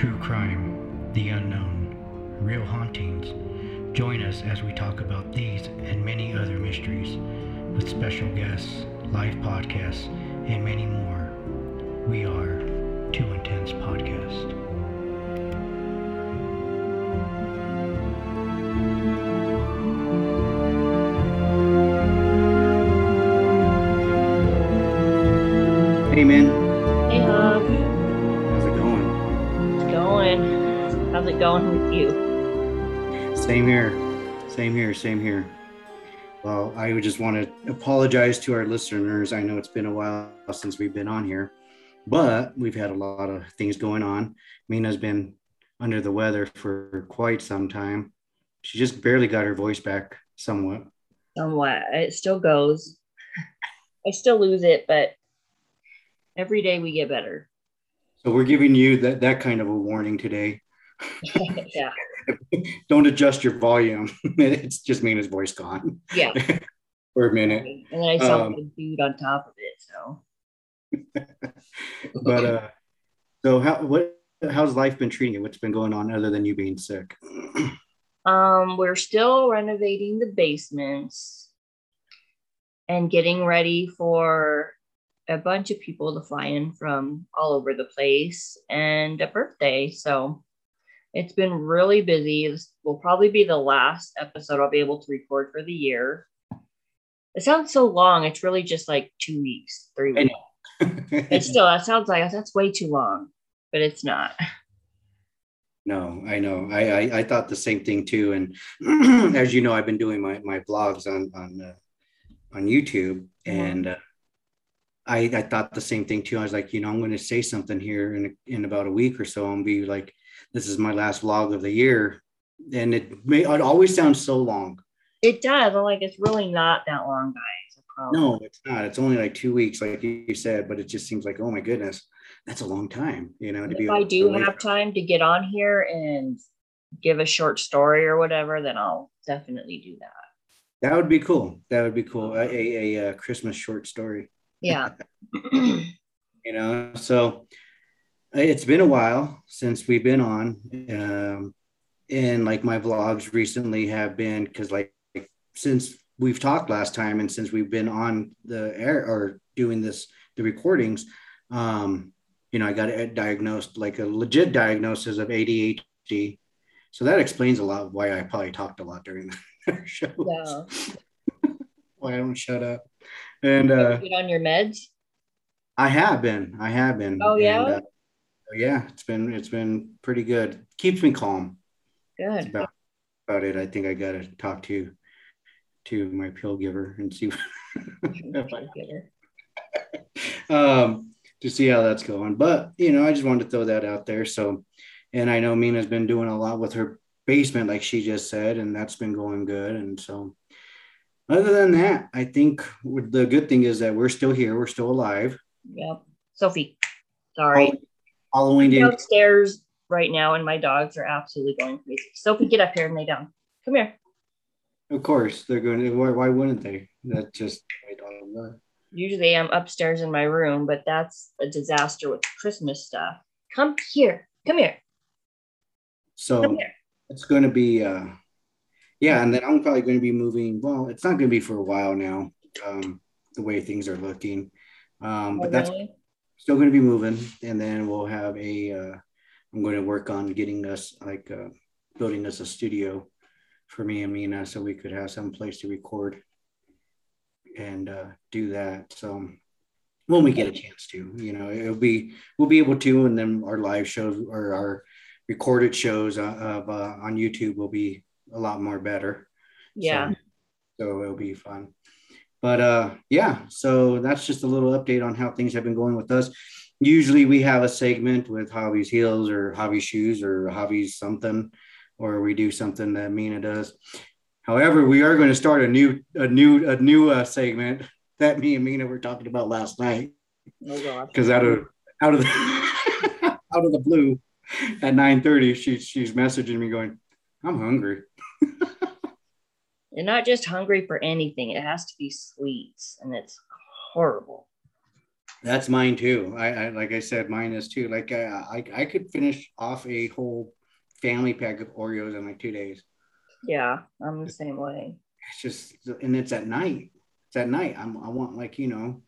true crime, the unknown, real hauntings. Join us as we talk about these and many other mysteries with special guests, live podcasts, and many more. We are Too Intense Podcast. You? Same here. Same here. Same here. Well, I would just want to apologize to our listeners. I know it's been a while since we've been on here, but we've had a lot of things going on. Mina's been under the weather for quite some time. She just barely got her voice back somewhat. Somewhat. It still goes. I still lose it, but every day we get better. So we're giving you that, that kind of a warning today. yeah. Don't adjust your volume. it's just me and his voice gone Yeah. for a minute. And then I saw Um, the dude on top of it. So But uh so how what how's life been treating you? What's been going on other than you being sick? um we're still renovating the basements and getting ready for a bunch of people to fly in from all over the place and a birthday. So it's been really busy. This will probably be the last episode I'll be able to record for the year. It sounds so long. It's really just like two weeks, three weeks. It's still that sounds like that's way too long, but it's not. no, I know. I, I I thought the same thing too. And as you know, I've been doing my my blogs on on uh, on YouTube, and uh, I I thought the same thing too. I was like, you know, I'm going to say something here in in about a week or so. I'm be like, this is my last vlog of the year, and it may it always sounds so long. It does. I'm like, it's really not that long, guys. No, it's not. It's only like two weeks, like you said, but it just seems like, oh my goodness, that's a long time, you know, to be if I do have time to get on here and give a short story or whatever, then I'll definitely do that. That would be cool. That would be cool. A, a, a, uh Christmas short story, Yeah. you know. So it's been a while since we've been on, um, and like my vlogs recently have been because like since we've talked last time and since we've been on the air or doing this the recordings, um, you know, I got diagnosed like a legit diagnosis of ADHD. So that explains a lot of why I probably talked a lot during the show. yeah. Why I don't shut up. And uh, Get on your meds. I have been. I have been. Oh, yeah? And, uh, yeah, it's been it's been pretty good. Keeps me calm. Good. about about it. I think I got to talk to to my pill giver and see if I um, to see how that's going. But you know, I just wanted to throw that out there. So, and I know Mina's been doing a lot with her basement, like she just said, and that's been going good. And so, other than that, I think the good thing is that we're still here. We're still alive. Yep. Sophie. Sorry. Halloween I'm downstairs right now and my dogs are absolutely going crazy. Sophie, get up here and lay down. Come here. Of course, they're going to. Why, why wouldn't they? That's just my dog. Usually I'm upstairs in my room, but that's a disaster with Christmas stuff. Come here. Come here. So. Come here. it's going to be uh yeah and then i'm probably going to be moving well it's not going to be for a while now um the way things are looking um but Oh, that's really? Still going to be moving and then we'll have a uh i'm going to work on getting us like uh building us a studio for me and mina so we could have some place to record and uh do that so when we get a chance to you know it'll be we'll be able to and then our live shows or our recorded shows uh, of uh, on YouTube will be a lot more better. Yeah. So, so it'll be fun. But uh, yeah, so that's just a little update on how things have been going with us. Usually we have a segment with Hobby's Heels or Hobby Shoes or Hobby's something, or we do something that Mina does. However, we are going to start a new a new a new uh, segment that me and Mina were talking about last night Oh god. because out of out of the out of the blue at 9:30 she she's messaging me going I'm hungry. You're not just hungry for anything. It has to be sweets, and it's horrible. That's mine too. I, I like I said, mine is too. Like I, I, I could finish off a whole family pack of Oreos in like two days. Yeah, I'm the same way. It's just, and it's at night. It's at night. I'm, I want like you know,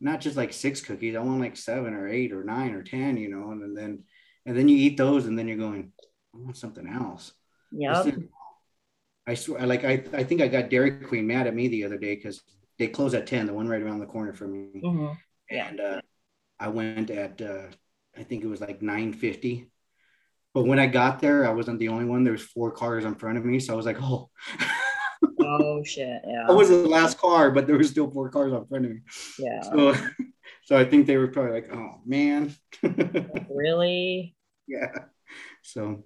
not just like six cookies. I want like seven or eight or nine or ten. You know, and then, and then you eat those, and then you're going, I want something else. Yeah. I swear, like I, I think I got Dairy Queen mad at me the other day because they close at ten, the one right around the corner from me, Mm-hmm. and uh, I went at, uh, I think it was like nine fifty. But when I got there, I wasn't the only one. There was four cars in front of me, so I was like, "Oh, Oh shit! Yeah. I wasn't the last car, but there was still four cars in front of me." yeah. So, so I think they were probably like, "Oh man." really? yeah. So,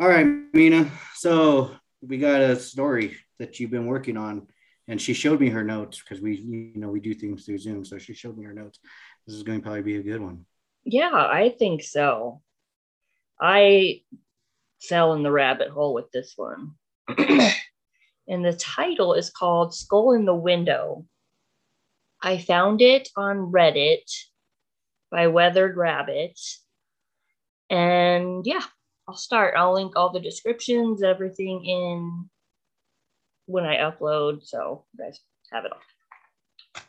all right, Mina. So we got a story that you've been working on, and she showed me her notes because we, you know, we do things through Zoom. So she showed me her notes. This is going to probably be a good one. Yeah, I think so. I fell in the rabbit hole with this one. and the title is called Skull in the Window. I found it on Reddit by Weathered Rabbit. And yeah, I'll start. I'll link all the descriptions, everything in when I upload. So you guys have it all.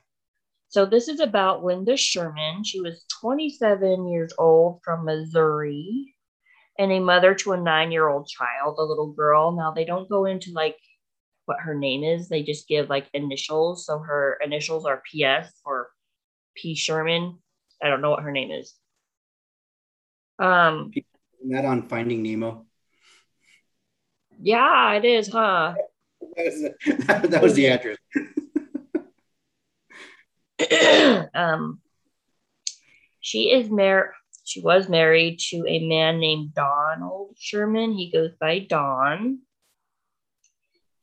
So this is about Linda Sherman. She was 27 years old from Missouri and a mother to a nine year old child, a little girl. Now, they don't go into like what her name is, they just give like initials. So her initials are PS or P. Sherman. I don't know what her name is. Um, Isn't that on Finding Nemo? yeah, it is, huh? That was, that was the address. um, she is married. She was married to a man named Donald Sherman. He goes by Don.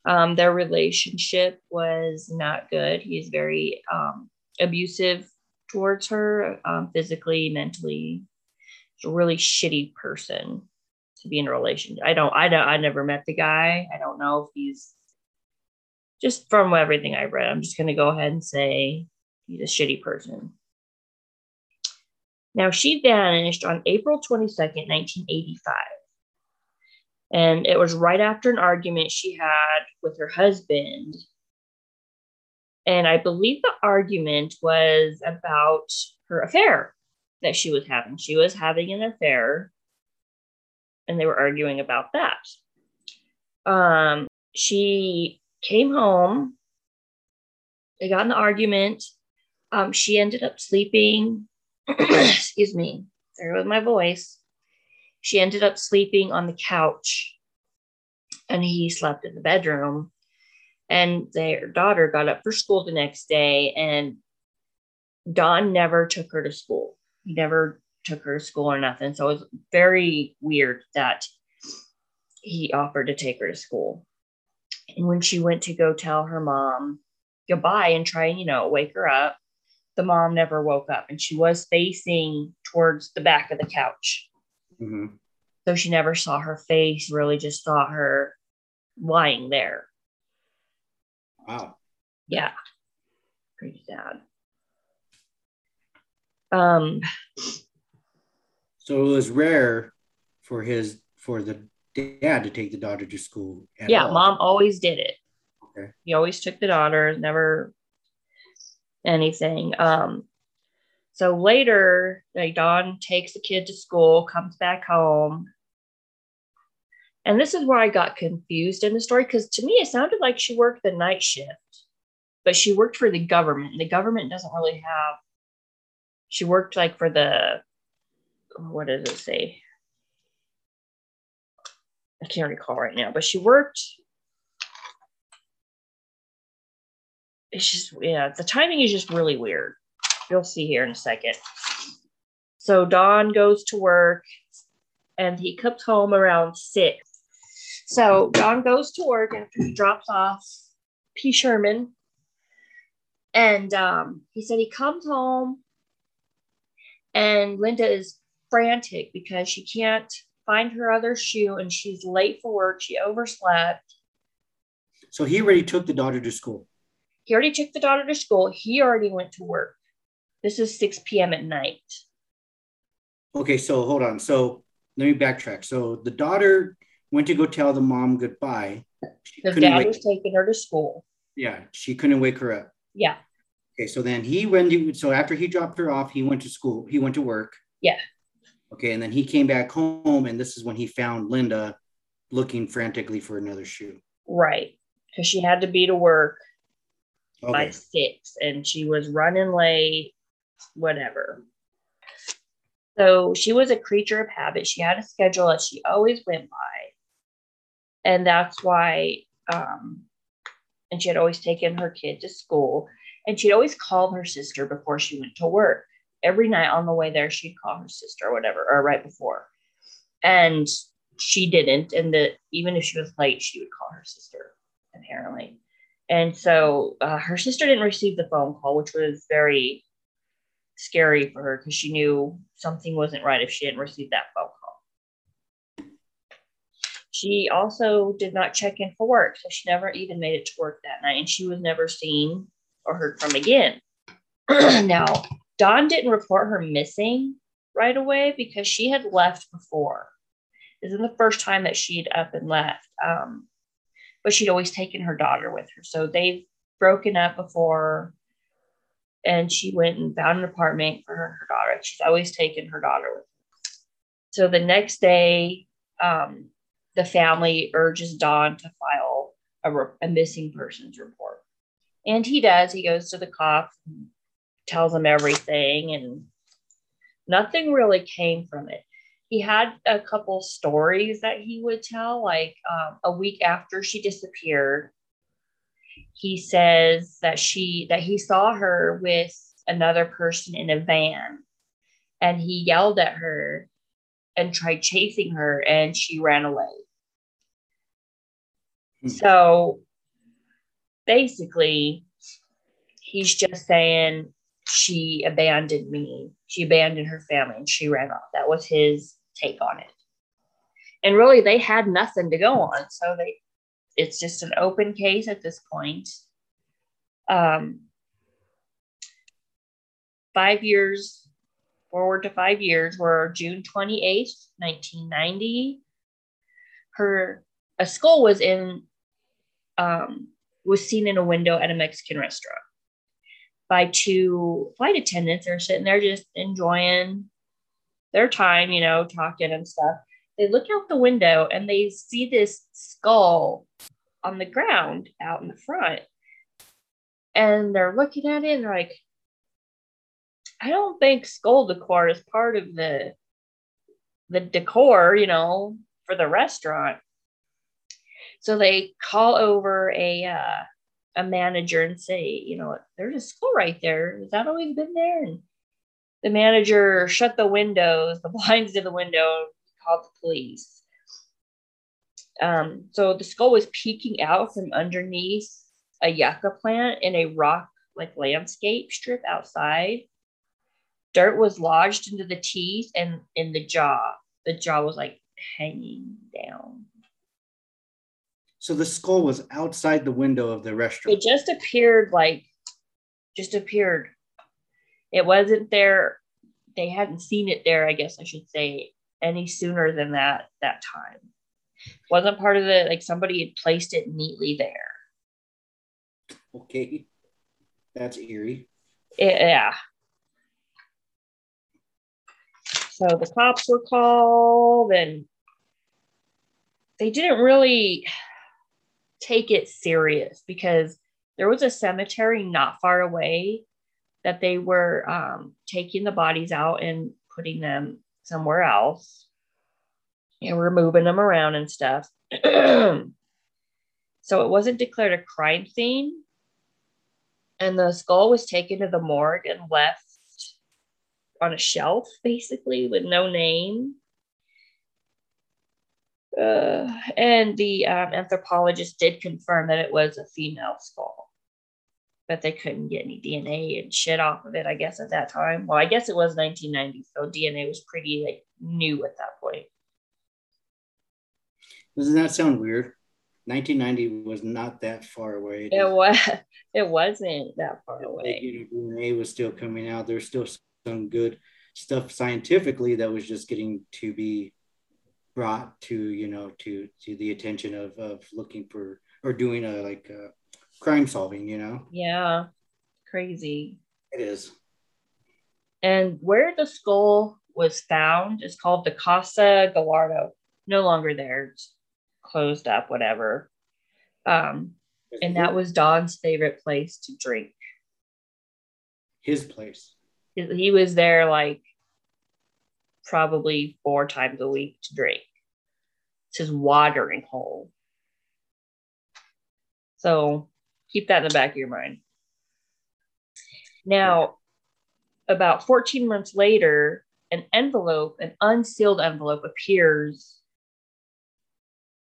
Um, their relationship was not good. He's very um, abusive towards her, um, physically, mentally. Really shitty person to be in a relationship. I don't. I don't. I never met the guy. I don't know if he's just from everything I've read. I'm just gonna go ahead and say he's a shitty person. Now, she vanished on April 22nd, 1985. And it was right after an argument she had with her husband. And I believe the argument was about her affair that she was having. She was having an affair, and they were arguing about that. Um, she came home, they got in an argument. Um, she ended up sleeping excuse me, sorry with my voice. She ended up sleeping on the couch and he slept in the bedroom. And their daughter got up for school the next day, and Don never took her to school. He never took her to school or nothing. So it was very weird that he offered to take her to school. And when she went to go tell her mom goodbye and try, you know, wake her up, the mom never woke up and she was facing towards the back of the couch. Mhm. So she never saw her face, really just saw her lying there. Wow. Yeah. Pretty sad. Um, So it was rare for his for the dad to take the daughter to school. yeah, all. mom always did it. Okay. He always took the daughter, never anything. Um, so later, like Don takes the kid to school, comes back home. And this is where I got confused in the story because to me it sounded like she worked the night shift, but she worked for the government. The government doesn't really have, she worked like for the, what does it say? I can't recall right now, but she worked it's just yeah the timing is just really weird. You'll see here in a second. So don goes to work and he comes home around six. So don goes to work after he drops off p. Sherman. And um, he said he comes home and linda is frantic because she can't find her other shoe and she's late for work she overslept So he already took the daughter to school. he already took the daughter to school he already went to work This is 6 p.m. at night. Okay, so hold on. So let me backtrack. So the daughter went to go tell the mom goodbye. The dad wake- was taking her to school. Yeah, she couldn't wake her up. Yeah. Okay, so then he went. So after he dropped her off, he went to school. He went to work. Yeah. Okay, and then he came back home, and this is when he found Linda looking frantically for another shoe. Right, because she had to be to work okay. by six, and she was running late. Whatever. So she was a creature of habit. She had a schedule that she always went by, and that's why. Um, and she had always taken her kid to school, and she'd always call her sister before she went to work every night on the way there, she'd call her sister or whatever, or right before. And she didn't. And that even if she was late, she would call her sister, apparently. And so uh, her sister didn't receive the phone call, which was very scary for her because she knew something wasn't right if she didn't receive that phone call. She also did not check in for work, so she never even made it to work that night, and she was never seen or heard from again. now, Don didn't report her missing right away because she had left before. This is the first time that she'd up and left. Um, but she'd always taken her daughter with her. So they've broken up before and she went and found an apartment for her her daughter. She's always taken her daughter with her. So the next day, um, the family urges Don to file a, re- a missing persons report. And he does. He goes to the cops, tells him everything, and nothing really came from it. He had a couple stories that he would tell, like um, a week after she disappeared. He says that she that he saw her with another person in a van, and he yelled at her and tried chasing her, and she ran away. Hmm. So basically, he's just saying she abandoned me. She abandoned her family and she ran off. That was his take on it. And really, they had nothing to go on. So they, it's just an open case at this point. Um, five years forward to five years were June 28th, 1990. Her a skull was in um, was seen in a window at a Mexican restaurant by two flight attendants. They're sitting there just enjoying their time, you know, talking and stuff. They look out the window and they see this skull on the ground out in the front. And they're looking at it and they're like, I don't think skull decor is part of the the decor, you know, for the restaurant. So they call over a uh, a manager and say, you know, there's a skull right there. Has that always been there? And the manager shut the windows, the blinds to the window, called the police. Um, so the skull was peeking out from underneath a yucca plant in a rock like landscape strip outside. Dirt was lodged into the teeth and in the jaw. The jaw was like hanging down. So the skull was outside the window of the restaurant. It just appeared like, just appeared. It wasn't there. They hadn't seen it there, I guess I should say, any sooner than that that time. Wasn't part of the like somebody had placed it neatly there. Okay, that's eerie. It, yeah. So the cops were called, and they didn't really take it serious because there was a cemetery not far away that they were um, taking the bodies out and putting them somewhere else and we're moving them around and stuff. so it wasn't declared a crime scene. And the skull was taken to the morgue and left on a shelf, basically, with no name. Uh, and the um, anthropologist did confirm that it was a female skull, but they couldn't get any DNA and shit off of it. I guess at that time. Well, I guess it was 1990, so DNA was pretty like new at that point. Doesn't that sound weird? 1990 was not that far away. It was. It wasn't that far away. You know, DNA was still coming out. There's still some good stuff scientifically that was just getting to be brought to you know to to the attention of of looking for or doing a like a crime solving. You know. Yeah, crazy. It is. And where the skull was found is called the Casa Gallardo. No longer there. It's closed up, whatever. Um, and that was Don's favorite place to drink. His place. He was there like probably four times a week to drink. It's his watering hole. So keep that in the back of your mind. Now, about 14 months later, an envelope, an unsealed envelope, appears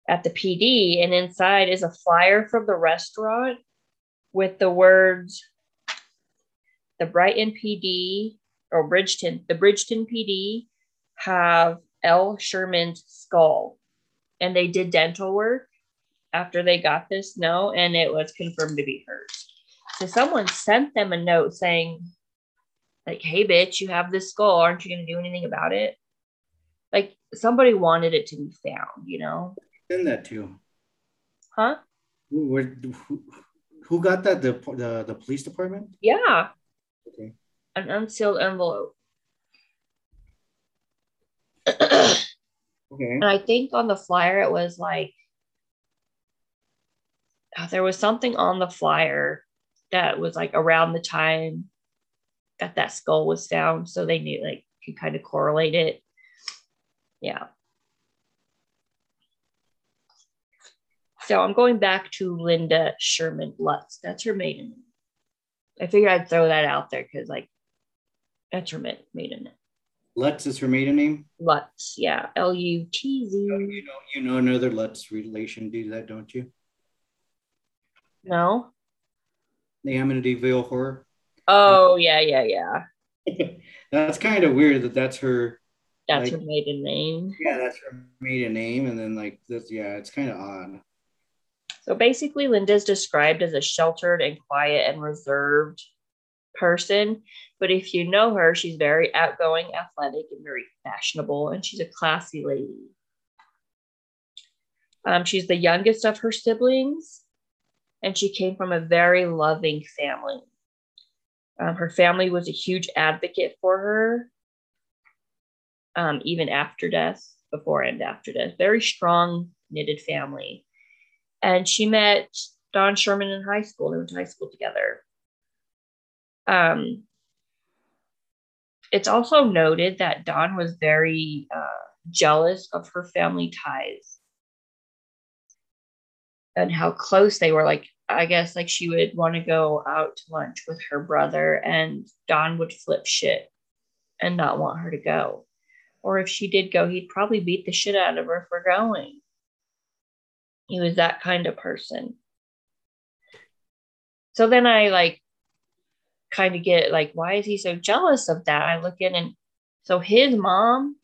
at the PD, and inside is a flyer from the restaurant with the words the Brighton PD or Bridgeton, the Bridgeton PD have L. Sherman's skull. And they did dental work after they got this note, and it was confirmed to be hers. So someone sent them a note saying, like, hey, bitch, you have this skull. Aren't you going to do anything about it? Like, somebody wanted it to be found, you know? Send that to? Huh? Where, who, who got that? The, the, the police department? Yeah. Okay. An unsealed envelope. Okay. And I think on the flyer it was like uh, there was something on the flyer that was like around the time that that skull was found, so they knew like could kind of correlate it. Yeah. So I'm going back to Linda Sherman Lutz. That's her maiden name. I figured I'd throw that out there because like that's her maiden name. Lutz is her maiden name. Lutz, yeah, L U T Z. Oh, you know, you know another Lutz relation do that, don't you? No. The Amityville horror. Oh yeah, yeah, yeah. that's kind of weird that that's her. That's like, her maiden name. Yeah, that's her maiden name, and then like this, yeah, it's kind of odd. So basically, Linda's described as a sheltered and quiet and reserved person. But if you know her, she's very outgoing, athletic, and very fashionable, and she's a classy lady. Um, she's the youngest of her siblings, and she came from a very loving family. Um, her family was a huge advocate for her, um, even after death, before and after death. Very strong, knitted family. And she met Don Sherman in high school. They went to high school together. Um, it's also noted that Don was very uh, jealous of her family ties and how close they were. Like, I guess, like she would want to go out to lunch with her brother, and Don would flip shit and not want her to go. Or if she did go, he'd probably beat the shit out of her for going. He was that kind of person. So then I like kind of get like, why is he so jealous of that? I look in and so his mom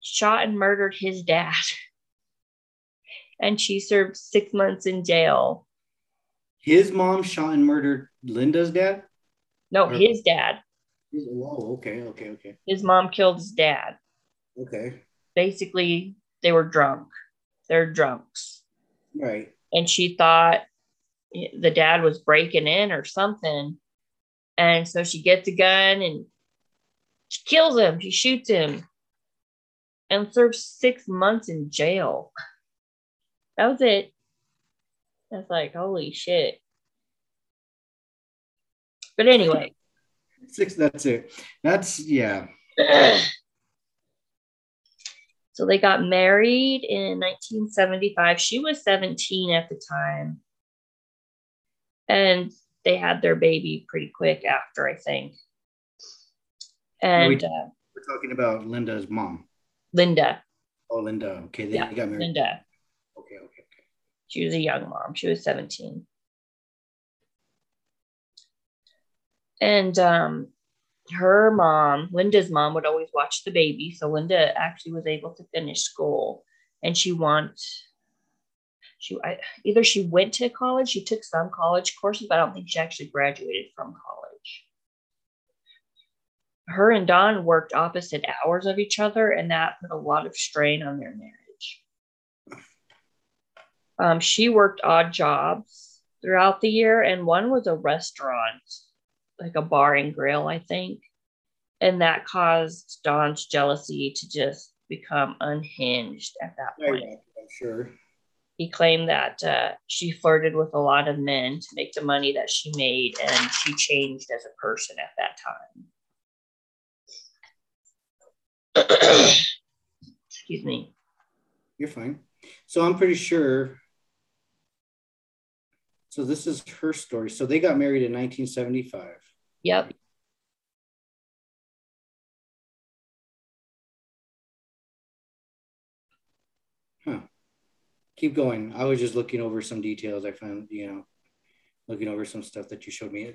shot and murdered his dad. and she served six months in jail. His mom shot and murdered Linda's dad? No, or, his dad. Whoa, okay, okay, okay. His mom killed his dad. Okay. Basically, they were drunk. They're drunks. Right. And she thought the dad was breaking in or something. And so she gets a gun and she kills him. She shoots him and serves six months in jail. That was it. That's like, holy shit. But anyway. Six, that's it. That's, yeah. so they got married in 1975. She was 17 at the time. And they had their baby pretty quick after, I think. And we, uh, we're talking about Linda's mom. Linda. Oh, Linda. Okay, they yeah, got married. Linda. Okay, okay, okay. She was a young mom. She was 17. And um, her mom, Linda's mom, would always watch the baby. So Linda actually was able to finish school, and she wants she I, either she went to college, she took some college courses, but I don't think she actually graduated from college. Her and Don worked opposite hours of each other, and that put a lot of strain on their marriage. Um, she worked odd jobs throughout the year, and one was a restaurant, like a bar and grill, I think. And that caused Don's jealousy to just become unhinged at that point. I'm sure he claimed that uh, she flirted with a lot of men to make the money that she made and she changed as a person at that time. Excuse me. You're fine. So i'm pretty sure so this is her story. So they got married in 1975 yep keep going. I was just looking over some details. I found, you know, looking over some stuff that you showed me.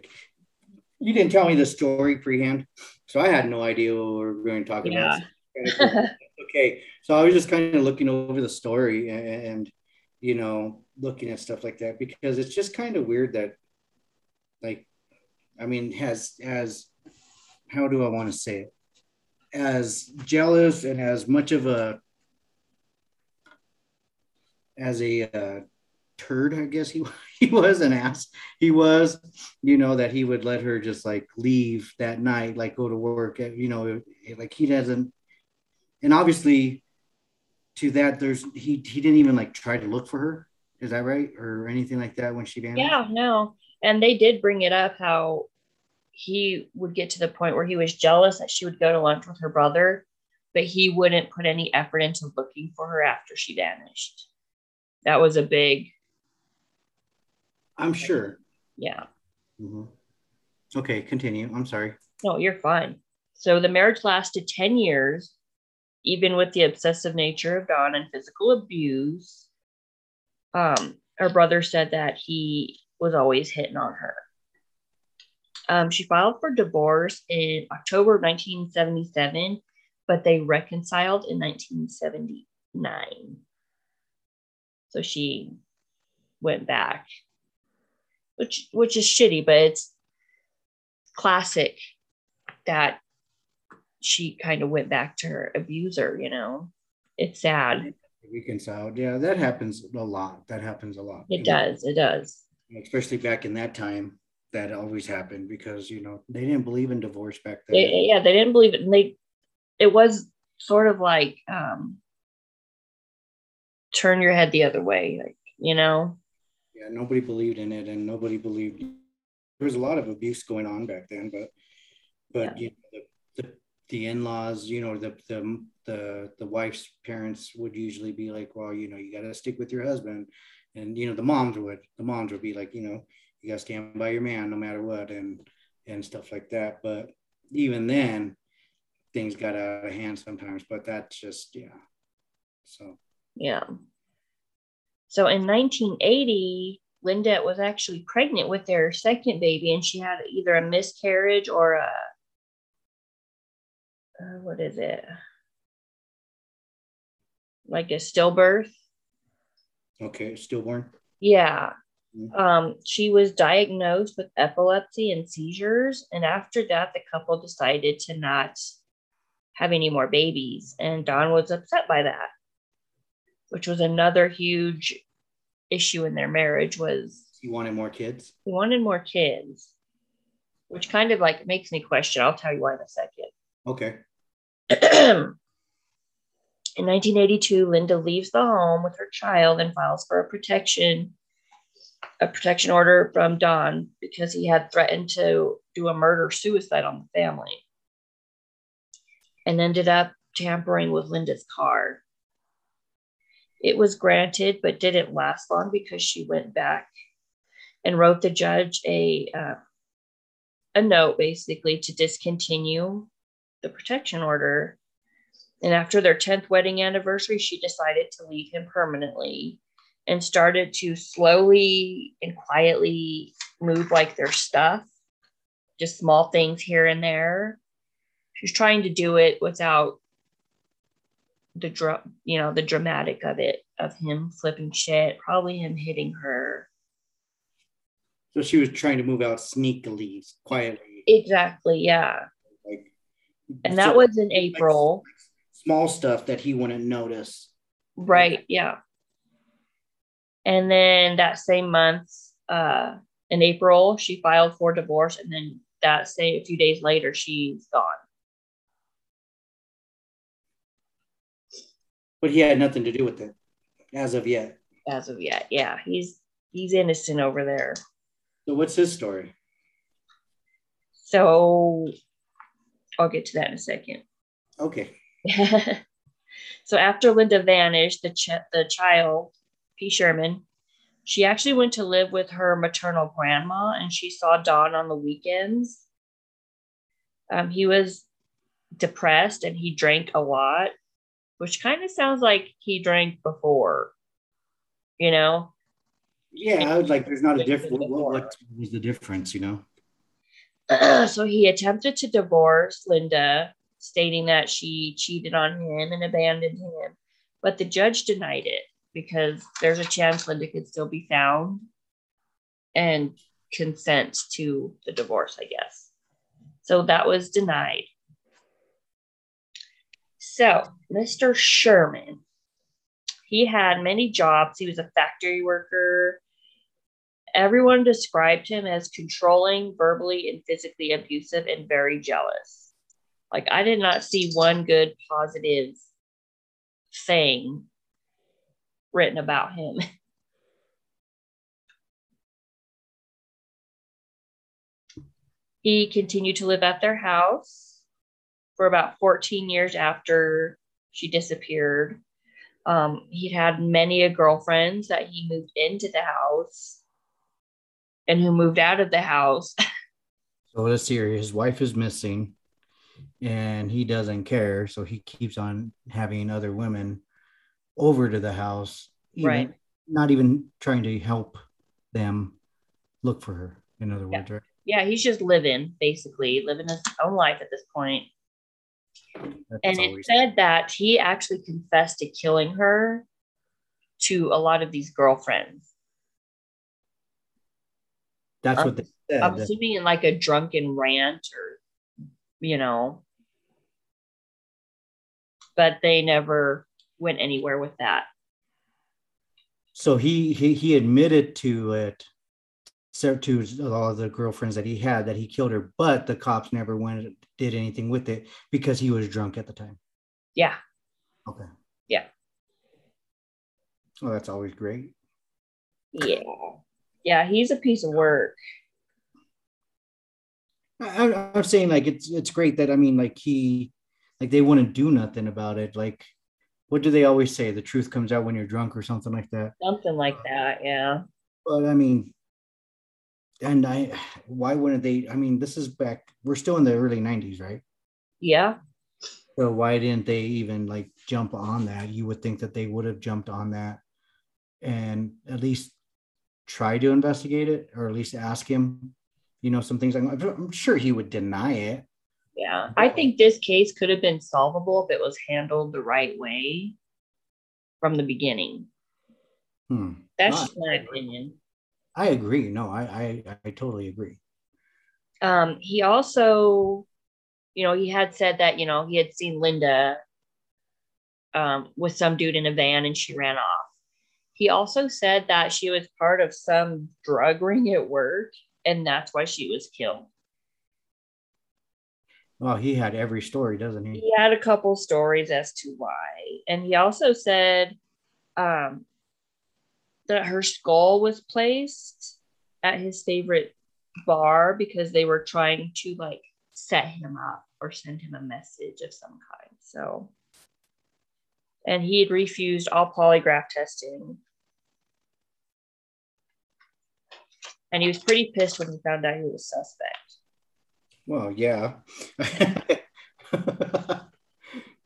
You didn't tell me the story prehand, so I had no idea what we were going to talk yeah. about. okay, so I was just kind of looking over the story and, and, you know, looking at stuff like that because it's just kind of weird that, like, I mean, has as how do I want to say it? As jealous and as much of a as a uh, turd, I guess he he was an ass. He was, you know, that he would let her just like leave that night, like go to work. At, you know, like he doesn't. And obviously, to that, there's he he didn't even like try to look for her. Is that right, or anything like that when she vanished? Yeah, no. And they did bring it up how he would get to the point where he was jealous that she would go to lunch with her brother, but he wouldn't put any effort into looking for her after she vanished that was a big i'm sure. Yeah. Mm-hmm. okay continue. I'm sorry. No you're fine. So the marriage lasted 10 years even with the obsessive nature of don and physical abuse. Um her brother said that he was always hitting on her. Um, she filed for divorce in october 1977 but they reconciled in 1979 so she went back, which which is shitty, but it's classic that she kind of went back to her abuser, you know. It's sad. Reconciled. Yeah, that happens a lot. That happens a lot. It does. It does. Especially back in that time, that always happened because you know they didn't believe in divorce back then. They, yeah, they didn't believe it. And they it was sort of like um turn your head the other way, like, you know? Yeah, nobody believed in it and nobody believed there was a lot of abuse going on back then, but but yeah. you know, the, the the in-laws, you know, the the the the wife's parents would usually be like, well, you know, you gotta stick with your husband. And you know, the moms would the moms would be like, you know, you gotta stand by your man no matter what and and stuff like that. But even then things got out of hand sometimes, but that's just yeah. So yeah. So in 1980, Linda was actually pregnant with their second baby, and she had either a miscarriage or a uh, what is it? Like a stillbirth. Okay, stillborn. Yeah. Mm-hmm. Um, she was diagnosed with epilepsy and seizures, and after that, the couple decided to not have any more babies, and Don was upset by that which was another huge issue in their marriage was he wanted more kids? he wanted more kids which kind of like makes me question. I'll tell you why in a second. Okay. In 1982 linda leaves the home with her child and files for a protection a protection order from don because he had threatened to do a murder suicide on the family and ended up tampering with linda's car it was granted, but didn't last long because she went back and wrote the judge a uh, a note basically to discontinue the protection order. And after their 10th wedding anniversary, she decided to leave him permanently and started to slowly and quietly move like their stuff, just small things here and there. She's trying to do it without the dra- you know the dramatic of it of him flipping shit probably him hitting her. So she was trying to move out sneakily, quietly. exactly yeah. Like, and that so- was in april. small stuff that he wouldn't notice. right yeah. And then that same month uh in april she filed for divorce and then that say a few days later she's gone But he had nothing to do with it as of yet. as of yet yeah he's he's innocent over there So what's his story? so i'll get to that in a second Okay. so after Linda vanished, the ch- the child, P. Sherman, she actually went to live with her maternal grandma, and she saw Don on the weekends. Um, he was depressed and he drank a lot, which kind of sounds like he drank before. You know, Yeah, I would like. There's not a difference. What, what, what was the difference? You know. so he attempted to divorce Linda, stating that she cheated on him and abandoned him, but the judge denied it because there's a chance Linda could still be found and consent to the divorce, I guess. So that was denied. So, Mr. Sherman, he had many jobs. He was a factory worker. Everyone described him as controlling, verbally, and physically abusive and very jealous. Like, I did not see one good positive thing written about him. he continued to live at their house for about 14 years after she disappeared. Um, he'd had many a girlfriends that he moved into the house and who moved out of the house. So let's see here. His wife is missing, and he doesn't care. So he keeps on having other women over to the house, even- Right. Not even trying to help them look for her. In other words, right? yeah, he's just living, basically, living his own life at this point. That's And it said that he actually confessed to killing her to a lot of these girlfriends. that's what they said. I'm assuming in like a drunken rant or, you know, but they never went anywhere with that. so he he he admitted to it to all of the girlfriends that he had that he killed her but the cops never went did anything with it because he was drunk at the time Yeah. okay Yeah. well that's always great Yeah. Yeah. He's a piece of work. I, i'm saying like it's it's great that i mean like he like they wouldn't do nothing about it like what do they always say the truth comes out when you're drunk or something like that Something like that. Yeah. but I mean, and I, why wouldn't they? I mean, this is back, we're still in the early 90s, right? Yeah. So why didn't they even like jump on that? You would think that they would have jumped on that and at least try to investigate it or at least ask him, you know, some things. I'm, I'm sure he would deny it. Yeah. I think this case could have been solvable if it was handled the right way from the beginning. Hmm. That's just my opinion. I agree. No, I, I, I totally agree. Um, he also, you know, he had said that, you know, he had seen Linda um, with some dude in a van and she ran off. He also said that she was part of some drug ring at work and that's why she was killed. Well, he had every story, doesn't he? He had a couple stories as to why. And he also said um, that her skull was placed at his favorite bar because they were trying to like set him up or send him a message of some kind. So, and he had refused all polygraph testing. And he was pretty pissed when he found out he was suspect. Well, yeah.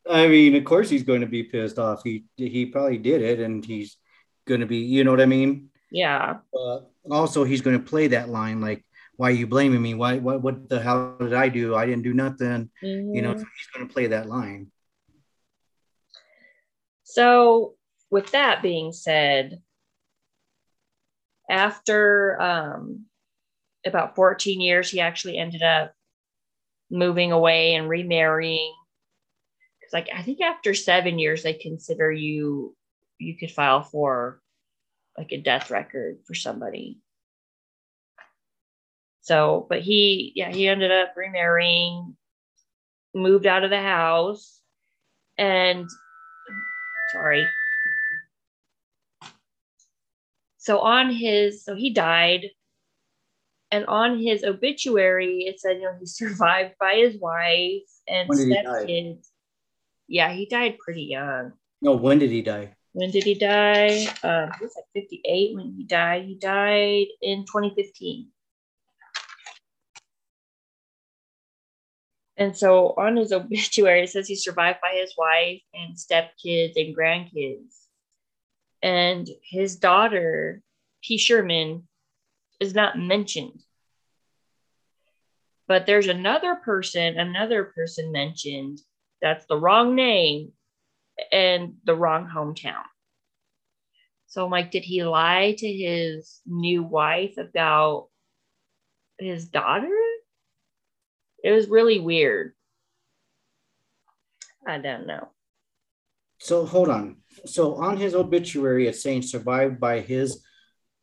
I mean, of course he's going to be pissed off. He he probably did it, and he's going to be, you know what I mean. Yeah. Uh, also, he's going to play that line like, "Why are you blaming me? Why what what the hell did I do? I didn't do nothing." You know, so he's going to play that line. So, with that being said, after um, about 14 years, he actually ended up moving away and remarrying. Because, like, I think after seven years, they consider you you could file for like a death record for somebody. So, but he, yeah, he ended up remarrying, moved out of the house, and sorry. So on his, so he died, and on his obituary, it said, you know, he survived by his wife and stepkids. Yeah, he died pretty young. No, when did he die? When did he die? Um, he was like 58 when he died. He died in 2015. And so on his obituary, it says he's survived by his wife and stepkids and grandkids. And his daughter, P. Sherman, is not mentioned. But there's another person, another person mentioned that's the wrong name and the wrong hometown. So I'm like, did he lie to his new wife about his daughter? It was really weird. I don't know. So hold on. So on his obituary, it's saying survived by his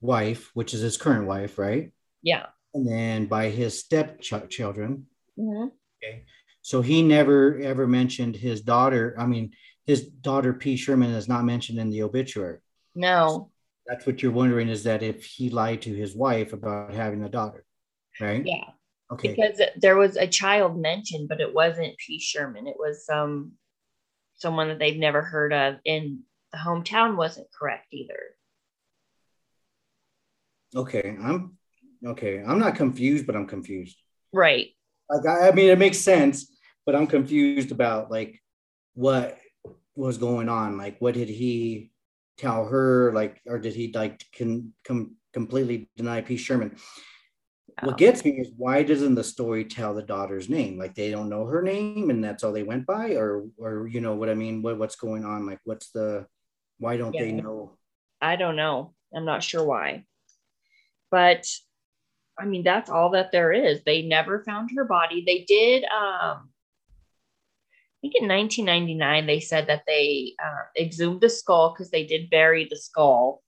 wife, which is his current wife, right? Yeah. And then by his stepchildren. Mm-hmm. Okay. So he never ever mentioned his daughter. I mean, his daughter P. Sherman is not mentioned in the obituary. No. That's what you're wondering is that if he lied to his wife about having a daughter, right? Yeah. Okay. Because there was a child mentioned, but it wasn't P. Sherman. It was some um, someone that they've never heard of, and the hometown wasn't correct either. Okay, I'm okay. I'm not confused, but I'm confused. Right. Like I, I mean, it makes sense, but I'm confused about like what was going on. Like, what did he tell her? Like, or did he like can come completely deny P. Sherman? What gets me is why doesn't the story tell the daughter's name? Like they don't know her name and that's all they went by, or or you know what I mean? What what's going on? Like what's the why don't yeah. they know? I don't know. I'm not sure why. But I mean, that's all that there is. They never found her body. They did um think in 1999 they said that they uh, exhumed the skull because they did bury the skull.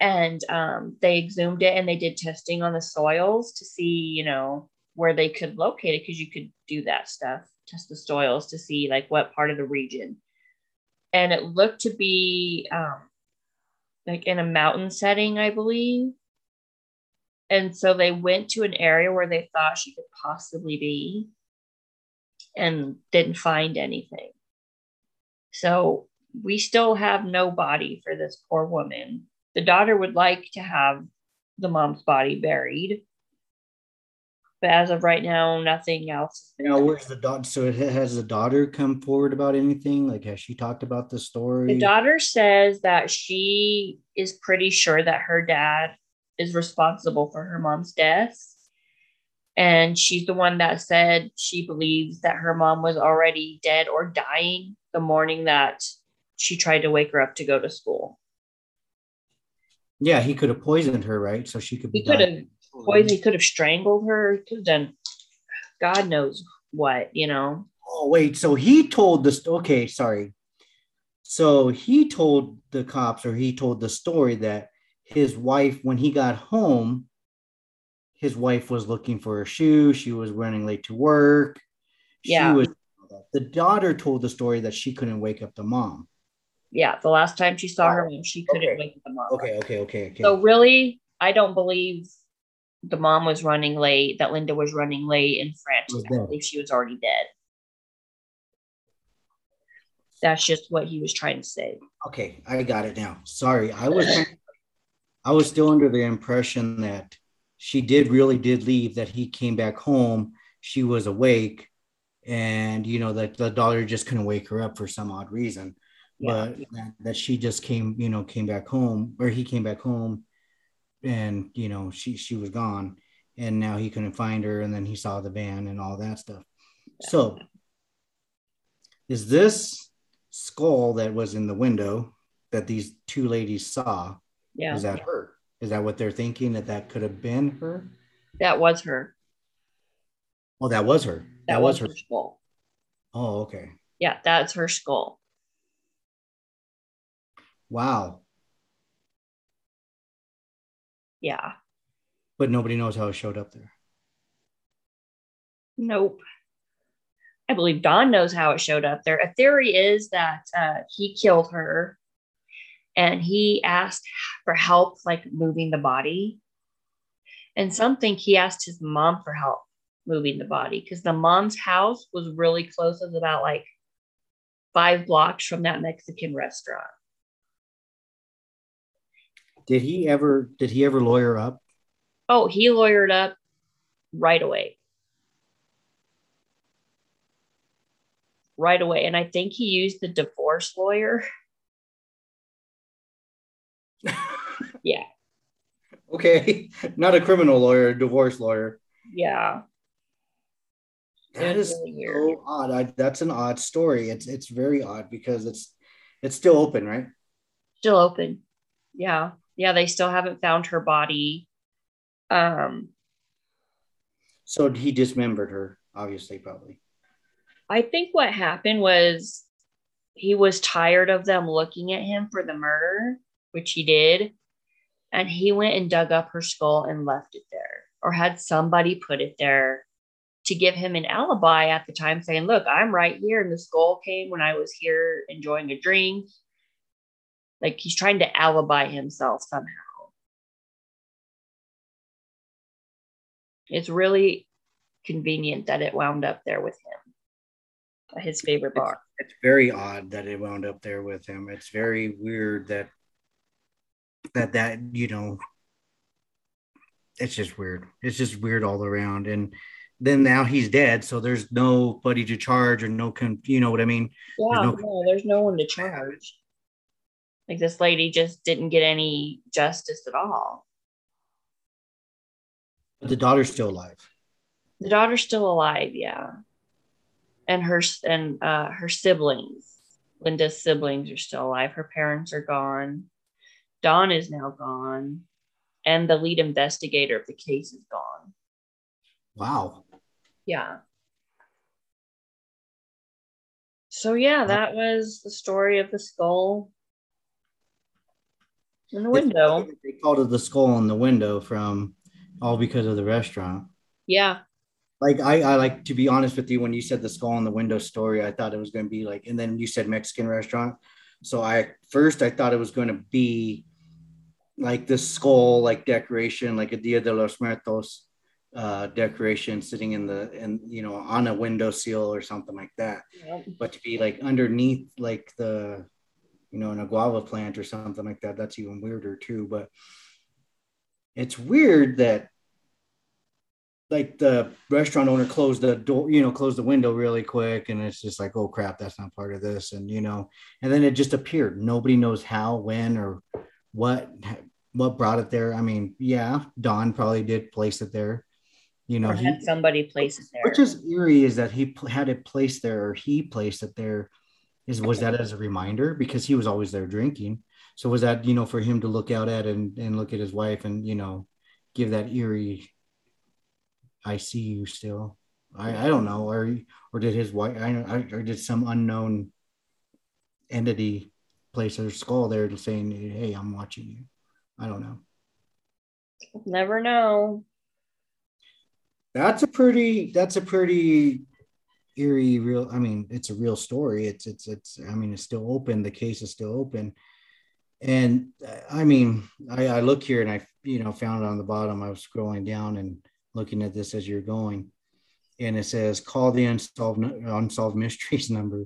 And um, they exhumed it and they did testing on the soils to see you know where they could locate it because you could do that stuff test the soils to see like what part of the region. And it looked to be um, like in a mountain setting i believe. And so they went to an area where they thought she could possibly be and didn't find anything so we still have no body for this poor woman the daughter would like to have the mom's body buried. But as of right now, nothing else. Now, where's the daughter? So, has the daughter come forward about anything? Like, has she talked about the story? The daughter says that she is pretty sure that her dad is responsible for her mom's death. And she's the one that said she believes that her mom was already dead or dying the morning that she tried to wake her up to go to school. Yeah, he could have poisoned her, right? So she could be. He could have poisoned. He could have strangled her. Could have done, God knows what, you know. Oh wait, so he told this. Okay, sorry. So he told the cops, or he told the story that his wife, when he got home, his wife was looking for a shoe. She was running late to work. Yeah. Was, the daughter told the story that she couldn't wake up the mom yeah, the last time she saw her mom, she couldn't okay. wake up the mom. Okay, okay, okay, okay. So really, I don't believe the mom was running late, that Linda was running late and frantic. I believe she was already dead. That's just what he was trying to say. Okay, I got it now. Sorry, I was I was still under the impression that she did really did leave, that he came back home, she was awake, and you know that the daughter just couldn't wake her up for some odd reason but that, that she just came, you know, came back home or he came back home and, you know, she, she was gone and now he couldn't find her. And then he saw the van and all that stuff. Yeah. So is this skull that was in the window that these two ladies saw Yeah. is that her is that what they're thinking that that could have been her that was her. oh that was her That, was, her skull. oh okay Yeah, that's her skull. wow Yeah. but nobody knows how it showed up there Nope. I believe Don knows how it showed up there. A theory is that uh, he killed her and he asked for help, like moving the body. And some think he asked his mom for help moving the body because the mom's house was really close. It was about like five blocks from that Mexican restaurant. did he ever did he ever lawyer up Oh, he lawyered up right away. Right away. And I think he used the divorce lawyer. Yeah. okay not a criminal lawyer a divorce lawyer Yeah. that is really so odd I, that's an odd story it's it's very odd because it's it's still open right Still open. Yeah. Yeah. They still haven't found her body. Um, so he dismembered her obviously probably I think what happened was he was tired of them looking at him for the murder, which he did. And he went and dug up her skull and left it there, or had somebody put it there to give him an alibi at the time, saying, Look, I'm right here. And the skull came when I was here enjoying a drink. Like he's trying to alibi himself somehow. It's really convenient that it wound up there with him his favorite bar. it's very odd that it wound up there with him. It's very weird that that that you know it's just weird. It's just weird all around. And then now he's dead, so there's nobody to charge or no con you know what I mean? Yeah, no- no, there's no one to charge. Like this lady just didn't get any justice at all. But the daughter's still alive. The daughter's still alive, yeah, and her and uh, her siblings, Linda's siblings, are still alive. Her parents are gone. Don is now gone, and the lead investigator of the case is gone. Wow. Yeah. So yeah, that was the story of the skull in the window. They called it the skull in the window from all because of the restaurant. Yeah. Like I, I like to be honest with you, when you said the skull in the window story, I thought it was gonna be like, and then you said Mexican restaurant. So I first I thought it was going to be like this skull like decoration, like a Dia de los Muertos uh decoration sitting in the and you know on a window seal or something like that. Yep. But to be like underneath like the you know, an guava plant or something like that, that's even weirder too. But it's weird that like the restaurant owner closed the door, you know, closed the window really quick, and it's just like, oh crap, that's not part of this, and you know, and then it just appeared. Nobody knows how, when, or what what brought it there. I mean, yeah, Don probably did place it there. You know, he, somebody place it there. which is eerie is that he had it placed there, or he placed it there. Is was that as a reminder because he was always there drinking? So was that you know for him to look out at and and look at his wife and you know give that eerie I see you still. I, I don't know, or or did his wife, I, I or did some unknown entity place their skull there and saying, "Hey, I'm watching you." I don't know. Never know. That's a pretty. That's a pretty eerie. Real. I mean, it's a real story. It's it's it's. I mean, it's still open. The case is still open. And I mean, I, I look here and I, you know, found it on the bottom. I was scrolling down and looking at this as you're going, and it says call the unsolved unsolved mysteries number,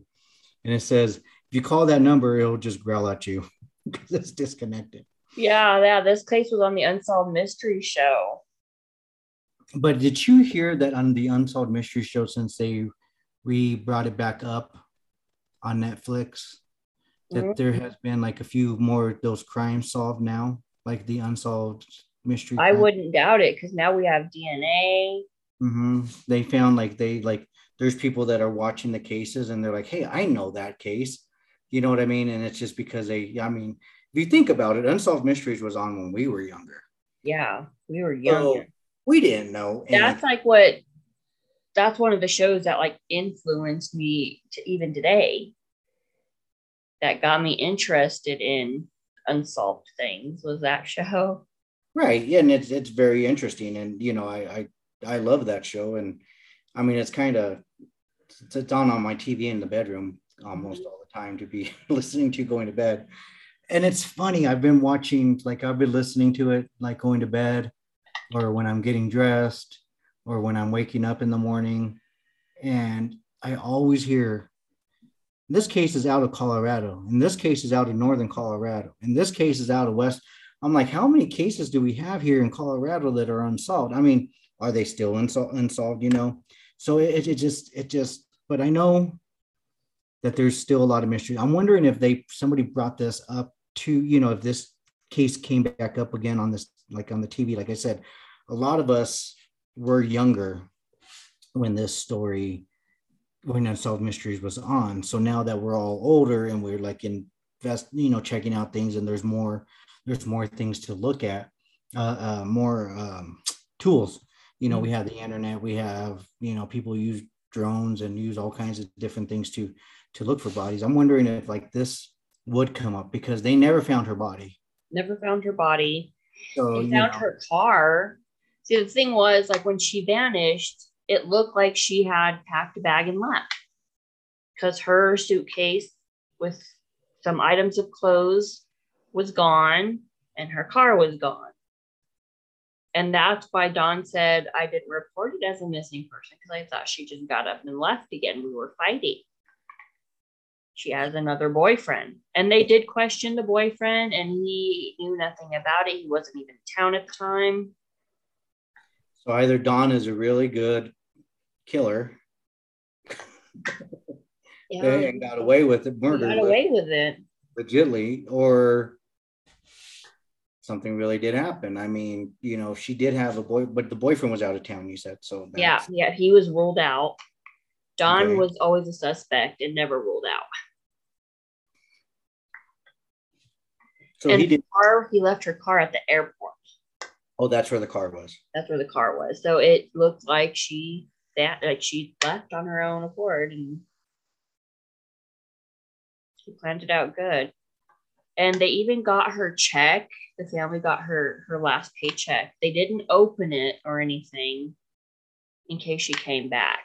and it says if you call that number, it'll just growl at you because it's disconnected. Yeah, yeah. This case was on the Unsolved Mystery Show. But did you hear that on the unsolved mystery show since they we brought it back up on Netflix? That Mhm. there has been like a few more of those crimes solved now, like the unsolved mystery. I crime. wouldn't doubt it because now we have DNA. Mm-hmm. They found like they like there's people that are watching the cases and they're like, hey, I know that case. You know what I mean? And it's just because they, I mean, if you think about it, Unsolved Mysteries was on when we were younger. Yeah, we were younger. So we didn't know. That's like what. That's one of the shows that like influenced me to even today. That got me interested in unsolved things was that show. Right. Yeah, and it's it's very interesting, and you know, I I I love that show, and I mean, it's kind of it's on on my TV in the bedroom almost mm-hmm. all the time to be listening to going to bed. And it's funny, I've been watching, like, I've been listening to it, like going to bed or when I'm getting dressed or when I'm waking up in the morning. And I always hear, this case is out of Colorado. In this case is out of Northern Colorado. In this case is out of West. I'm like, how many cases do we have here in Colorado that are unsolved? I mean, are they still unsol- unsolved? You know, so it, it just, it just, but I know that there's still a lot of mystery. I'm wondering if they somebody brought this up to you know if this case came back up again on this like on the TV. Like I said, a lot of us were younger when this story when unsolved mysteries was on. So now that we're all older and we're like invest, you know, checking out things and there's more there's more things to look at, uh, uh more um, tools. You know, we have the internet, we have you know people use drones and use all kinds of different things to to look for bodies. I'm wondering if like this would come up because they never found her body. Never found her body. So, they found know. her car. See, the thing was like when she vanished, it looked like she had packed a bag and left because her suitcase with some items of clothes was gone and her car was gone. And that's why Don said I didn't report it as a missing person because I thought she just got up and left again. We were fighting she has another boyfriend. And they did question the boyfriend, and he knew nothing about it. He wasn't even in town at the time. So either Don is a really good killer yeah. and got away with it, murder. Got away with it. Legitly, or something really did happen. I mean, you know, she did have a boy, but the boyfriend was out of town, you said. So yeah, yeah, he was ruled out. Don okay. was always a suspect and never ruled out. So and he did. Car, he left her car at the airport. Oh, that's where the car was. That's where the car was. So it looked like she that like she left on her own accord and she planned it out good. And they even got her check. The family got her her last paycheck. They didn't open it or anything in case she came back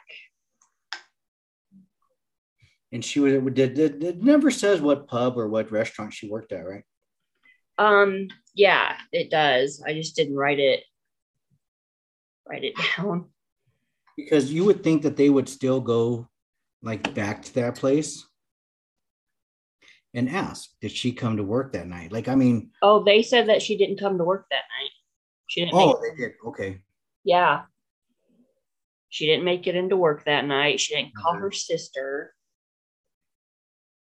and she was did, did it never says what pub or what restaurant she worked at, right? Um, yeah, it does. I just didn't write it write it down. Because you would think that they would still go like back to that place and ask, did she come to work that night? Like, I mean, oh, they said that she didn't come to work that night. She didn't. Oh, they did. Okay. Yeah. She didn't make it into work that night. She didn't call mm-hmm. her sister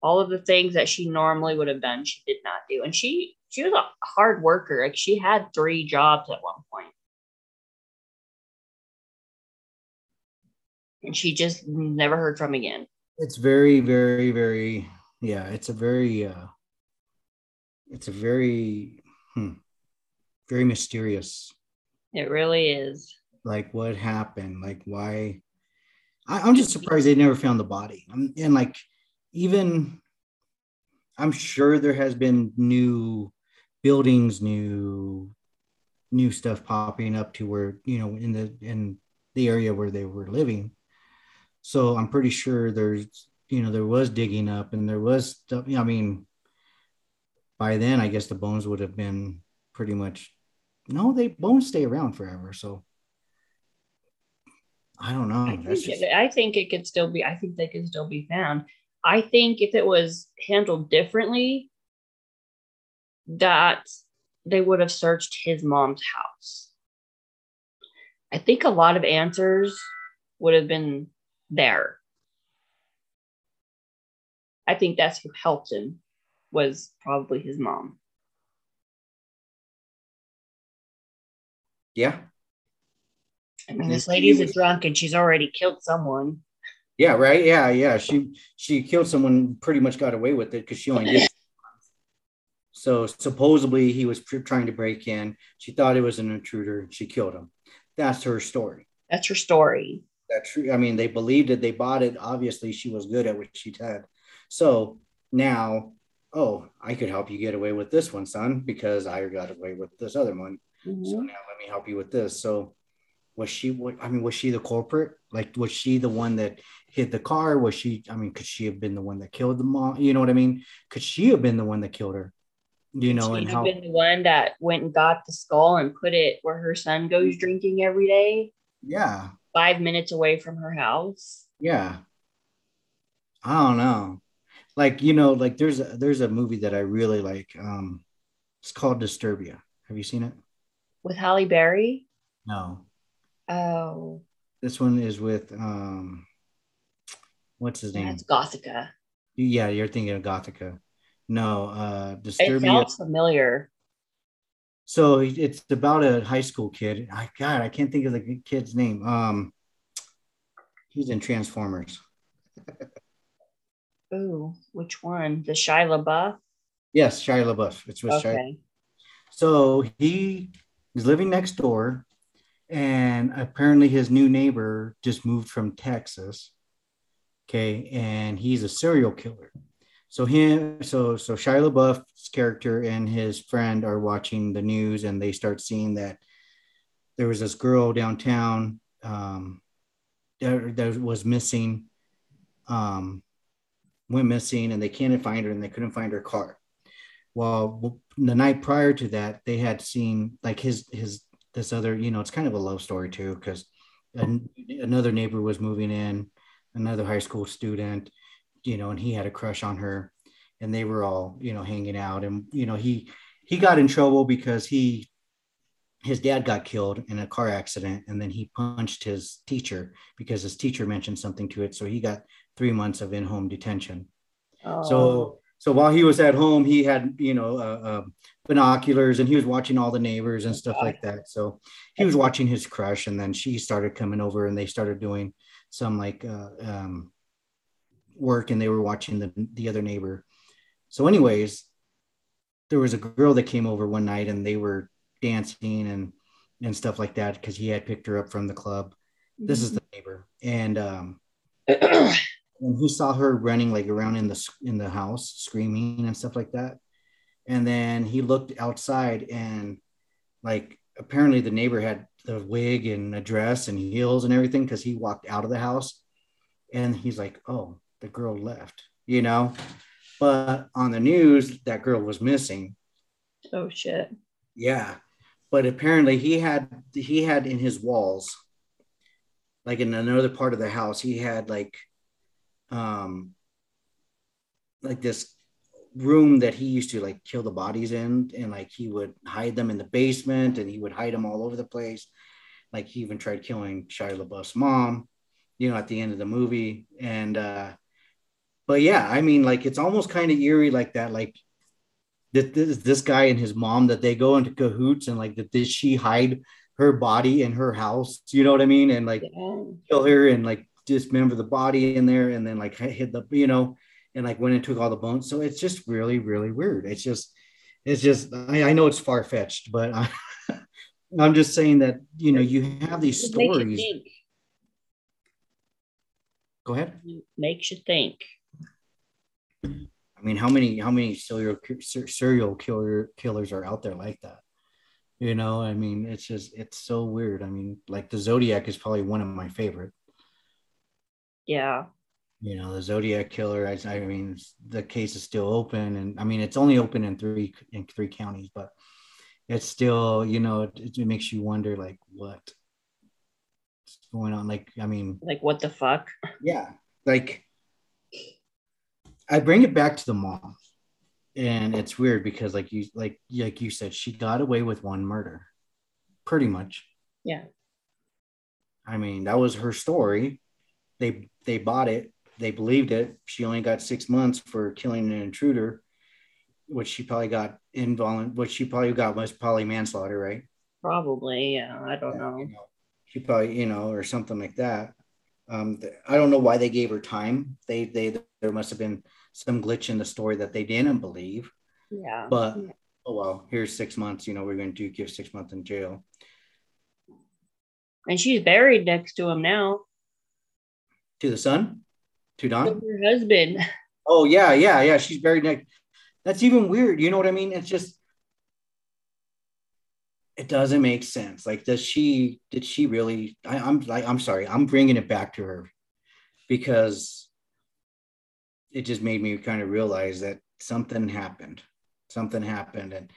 all of the things that she normally would have done she did not do. And she she was a hard worker. Like she had three jobs at one point. And she just never heard from again. It's very very very yeah it's a very uh it's a very hmm, very mysterious. It really is. Like what happened? Like why? I, am just surprised they never found the body. I'm, and like even I'm sure there has been new buildings, new new stuff popping up to where you know in the in the area where they were living. So I'm pretty sure there's you know there was digging up and there was stuff. I mean, by then I guess the bones would have been pretty much. No, they bones stay around forever. So I don't know. I think, just... I think it could still be. I think they could still be found. I think if it was handled differently, that they would have searched his mom's house. I think a lot of answers would have been there. I think that's who helped him was probably his mom. Yeah. I mean, this lady's a drunk and she's already killed someone. Yeah, right. Yeah, yeah. She she killed someone, pretty much got away with it because she only did. so supposedly he was pr- trying to break in. She thought it was an intruder. She killed him. That's her story. That's her story. That's true. I mean, they believed it. They bought it. Obviously, she was good at what she did. So now, oh, I could help you get away with this one, son, because I got away with this other one. Mm-hmm. So now let me help you with this. So was she what I mean, was she the culprit? Like was she the one that hit the car? Was she, I mean, could she have been the one that killed the mom? You know what I mean? Could she have been the one that killed her? You know, she and how been the one that went and got the skull and put it where her son goes drinking every day. Yeah. Five minutes away from her house. Yeah. I don't know. Like, you know, like there's a there's a movie that I really like. Um, it's called Disturbia. Have you seen it? With Halle Berry? No. Oh. This one is with um what's his name? That's Gothika. Yeah, you're thinking of Gothika. No, uh Disturbia. It sounds familiar. So it's about a high school kid. I God, I can't think of the kid's name. Um he's in Transformers. Ooh, which one? The Shia LaBeouf? Yes, Shia LaBeouf. It's with okay. Shia. So he is living next door, and apparently his new neighbor just moved from Texas. Okay, and he's a serial killer. So him, so so Shia LaBeouf's character and his friend are watching the news, and they start seeing that there was this girl downtown um, that, that was missing. Um, went missing and they can't find her and they couldn't find her car. Well, the night prior to that, they had seen like his his this other, you know, it's kind of a love story too, because an, another neighbor was moving in, another high school student, you know, and he had a crush on her, and they were all, you know, hanging out, and you know, he he got in trouble because he his dad got killed in a car accident and then he punched his teacher because his teacher mentioned something to it so he got three months of in-home detention. Oh. So so while he was at home, he had you know uh, uh, binoculars and he was watching all the neighbors and stuff like that. So he was watching his crush, and then she started coming over, and they started doing some like uh, um, work, and they were watching the the other neighbor. So, anyways, there was a girl that came over one night, and they were dancing and and stuff like that because he had picked her up from the club. Mm-hmm. This is mm-hmm. the neighbor, and um, and he saw her running like around in the in the house screaming and stuff like that and then he looked outside and like apparently the neighbor had the wig and a dress and heels and everything because he walked out of the house and he's like oh the girl left you know? But on the news that girl was missing. Oh shit. Yeah. But apparently he had he had in his walls like in another part of the house he had like um like this room that he used to like kill the bodies in and like he would hide them in the basement and he would hide them all over the place. Like he even tried killing Shia LaBeouf's mom you know at the end of the movie. And uh but yeah I mean like it's almost kind of eerie like that like this, this this guy and his mom that they go into cahoots and like that did she hide her body in her house you know what I mean? And like yeah. kill her and like dismember the body in there and then like hit the you know and like went and took all the bones. So it's just really really weird. It's just it's just i, I know it's far-fetched but I, i'm just saying that you know you have these stories. go ahead. Makes you think. I mean how many how many serial serial killer killers are out there like that? You know i mean it's just it's so weird. I mean like the zodiac is probably one of my favorite yeah. You know, the Zodiac killer. I, I mean, the case is still open, and I mean, it's only open in three in three counties, but it's still, you know, it, it makes you wonder, like, what's going on? Like, I mean, like, what the fuck? Yeah, like, I bring it back to the mom, and it's weird because, like you, like, like you said, she got away with one murder, pretty much. Yeah. I mean, that was her story they they bought it they believed it she only got six months for killing an intruder which she probably got involuntary what she probably got was probably manslaughter right probably yeah i don't know. You know she probably you know or something like that Um, I don't know why they gave her time. They they there must have been some glitch in the story that they didn't believe. Yeah. But oh well, here's six months. You know, we're going to give six months in jail. And she's buried next to him now. To the son? To Don? Her husband. Oh yeah, yeah, yeah. She's buried next. That's even weird. You know what I mean? It's just it doesn't make sense. Like, does she? Did she really? I, I'm like, I'm sorry. I'm bringing it back to her because it just made me kind of realize that something happened. Something happened, and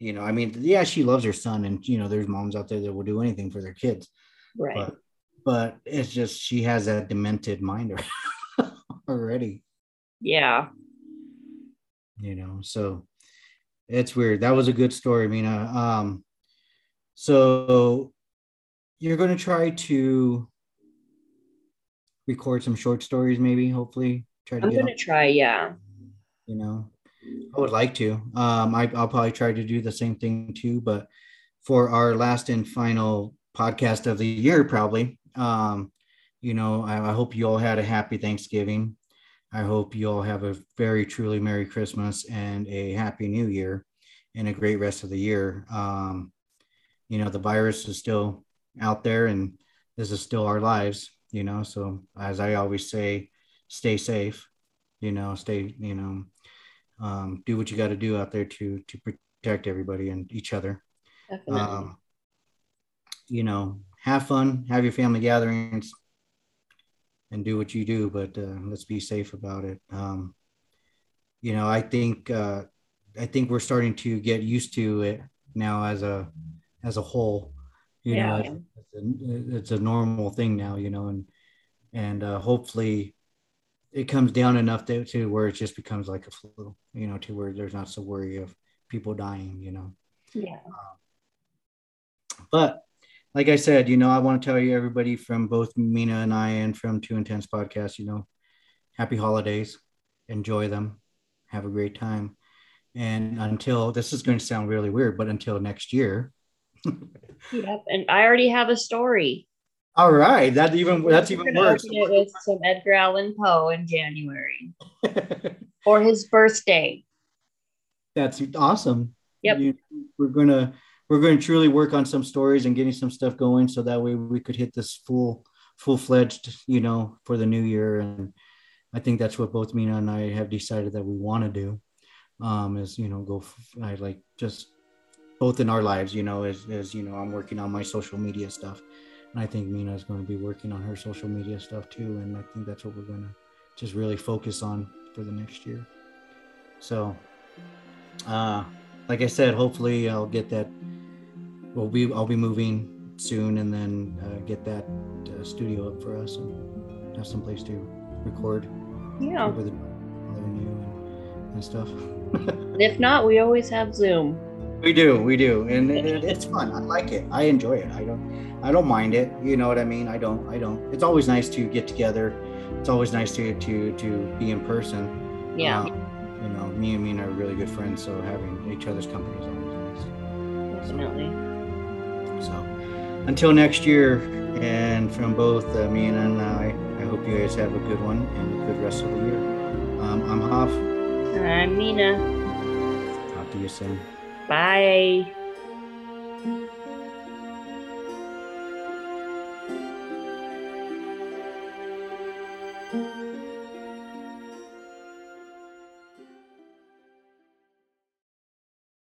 you know, I mean, yeah, she loves her son, and you know, there's moms out there that will do anything for their kids, Right. but but it's just she has that demented mind already. yeah. you know so it's weird that was a good story mina um so you're going to try to record some short stories maybe hopefully try to I'm gonna try, yeah. you know i would like to um I, i'll probably try to do the same thing too but for our last and final podcast of the year probably um you know i, I hope you all had a happy thanksgiving I hope you all have a very truly Merry Christmas and a Happy New Year and a great rest of the year. Um, you know, the virus is still out there and this is still our lives, you know. So, as I always say, stay safe, you know, stay, you know, um, do what you got to do out there to to protect everybody and each other. Definitely. Um, you know, have fun, have your family gatherings, and do what you do, but uh, let's be safe about it. Um, you know, I think uh, I think we're starting to get used to it now as a as a whole. You know, Yeah. it's, a, it's a normal thing now. You know, and and uh, hopefully it comes down enough to, to where it just becomes like a flu. You know, to where there's not so worry of people dying. You know, yeah. but like I said, you know, I want to tell you everybody from both Mina and I and from Two Intense Podcast, you know, happy holidays, enjoy them, have a great time. And until this is going to sound really weird, but until next year. Yep. And I already have a story. All right, that even that's even worse. it with some Edgar Allan Poe in January for his birthday. that's awesome. Yep. You- we're gonna we're going to truly work on some stories and getting some stuff going, so that way we could hit this full full fledged, you know, for the new year. And I think that's what both Mina and I have decided that we want to do. Um, is you know go I like just both in our lives, you know, as as you know, I'm working on my social media stuff, and I think Mina is going to be working on her social media stuff too. And I think that's what we're going to just really focus on for the next year. So, uh, like I said, hopefully I'll get that. We'll be I'll be moving soon, and then uh, get that uh, studio up for us and have some place to record Yeah. with revenue and, and stuff. If not, we always have Zoom. we do, we do, and it- it's fun. I like it. I enjoy it. I don't, I don't mind it. You know what I mean? I don't, I don't. It's always nice to get together. It's always nice to to to be in person. Yeah. Um, you know, me and Mina are really good friends, so having each other's company is always nice. Definitely. So until next year, and from both uh, me and I, I hope you guys have a good one and a good rest of the year. Um, I'm Hoff. I'm Mina. Talk to you soon. Bye.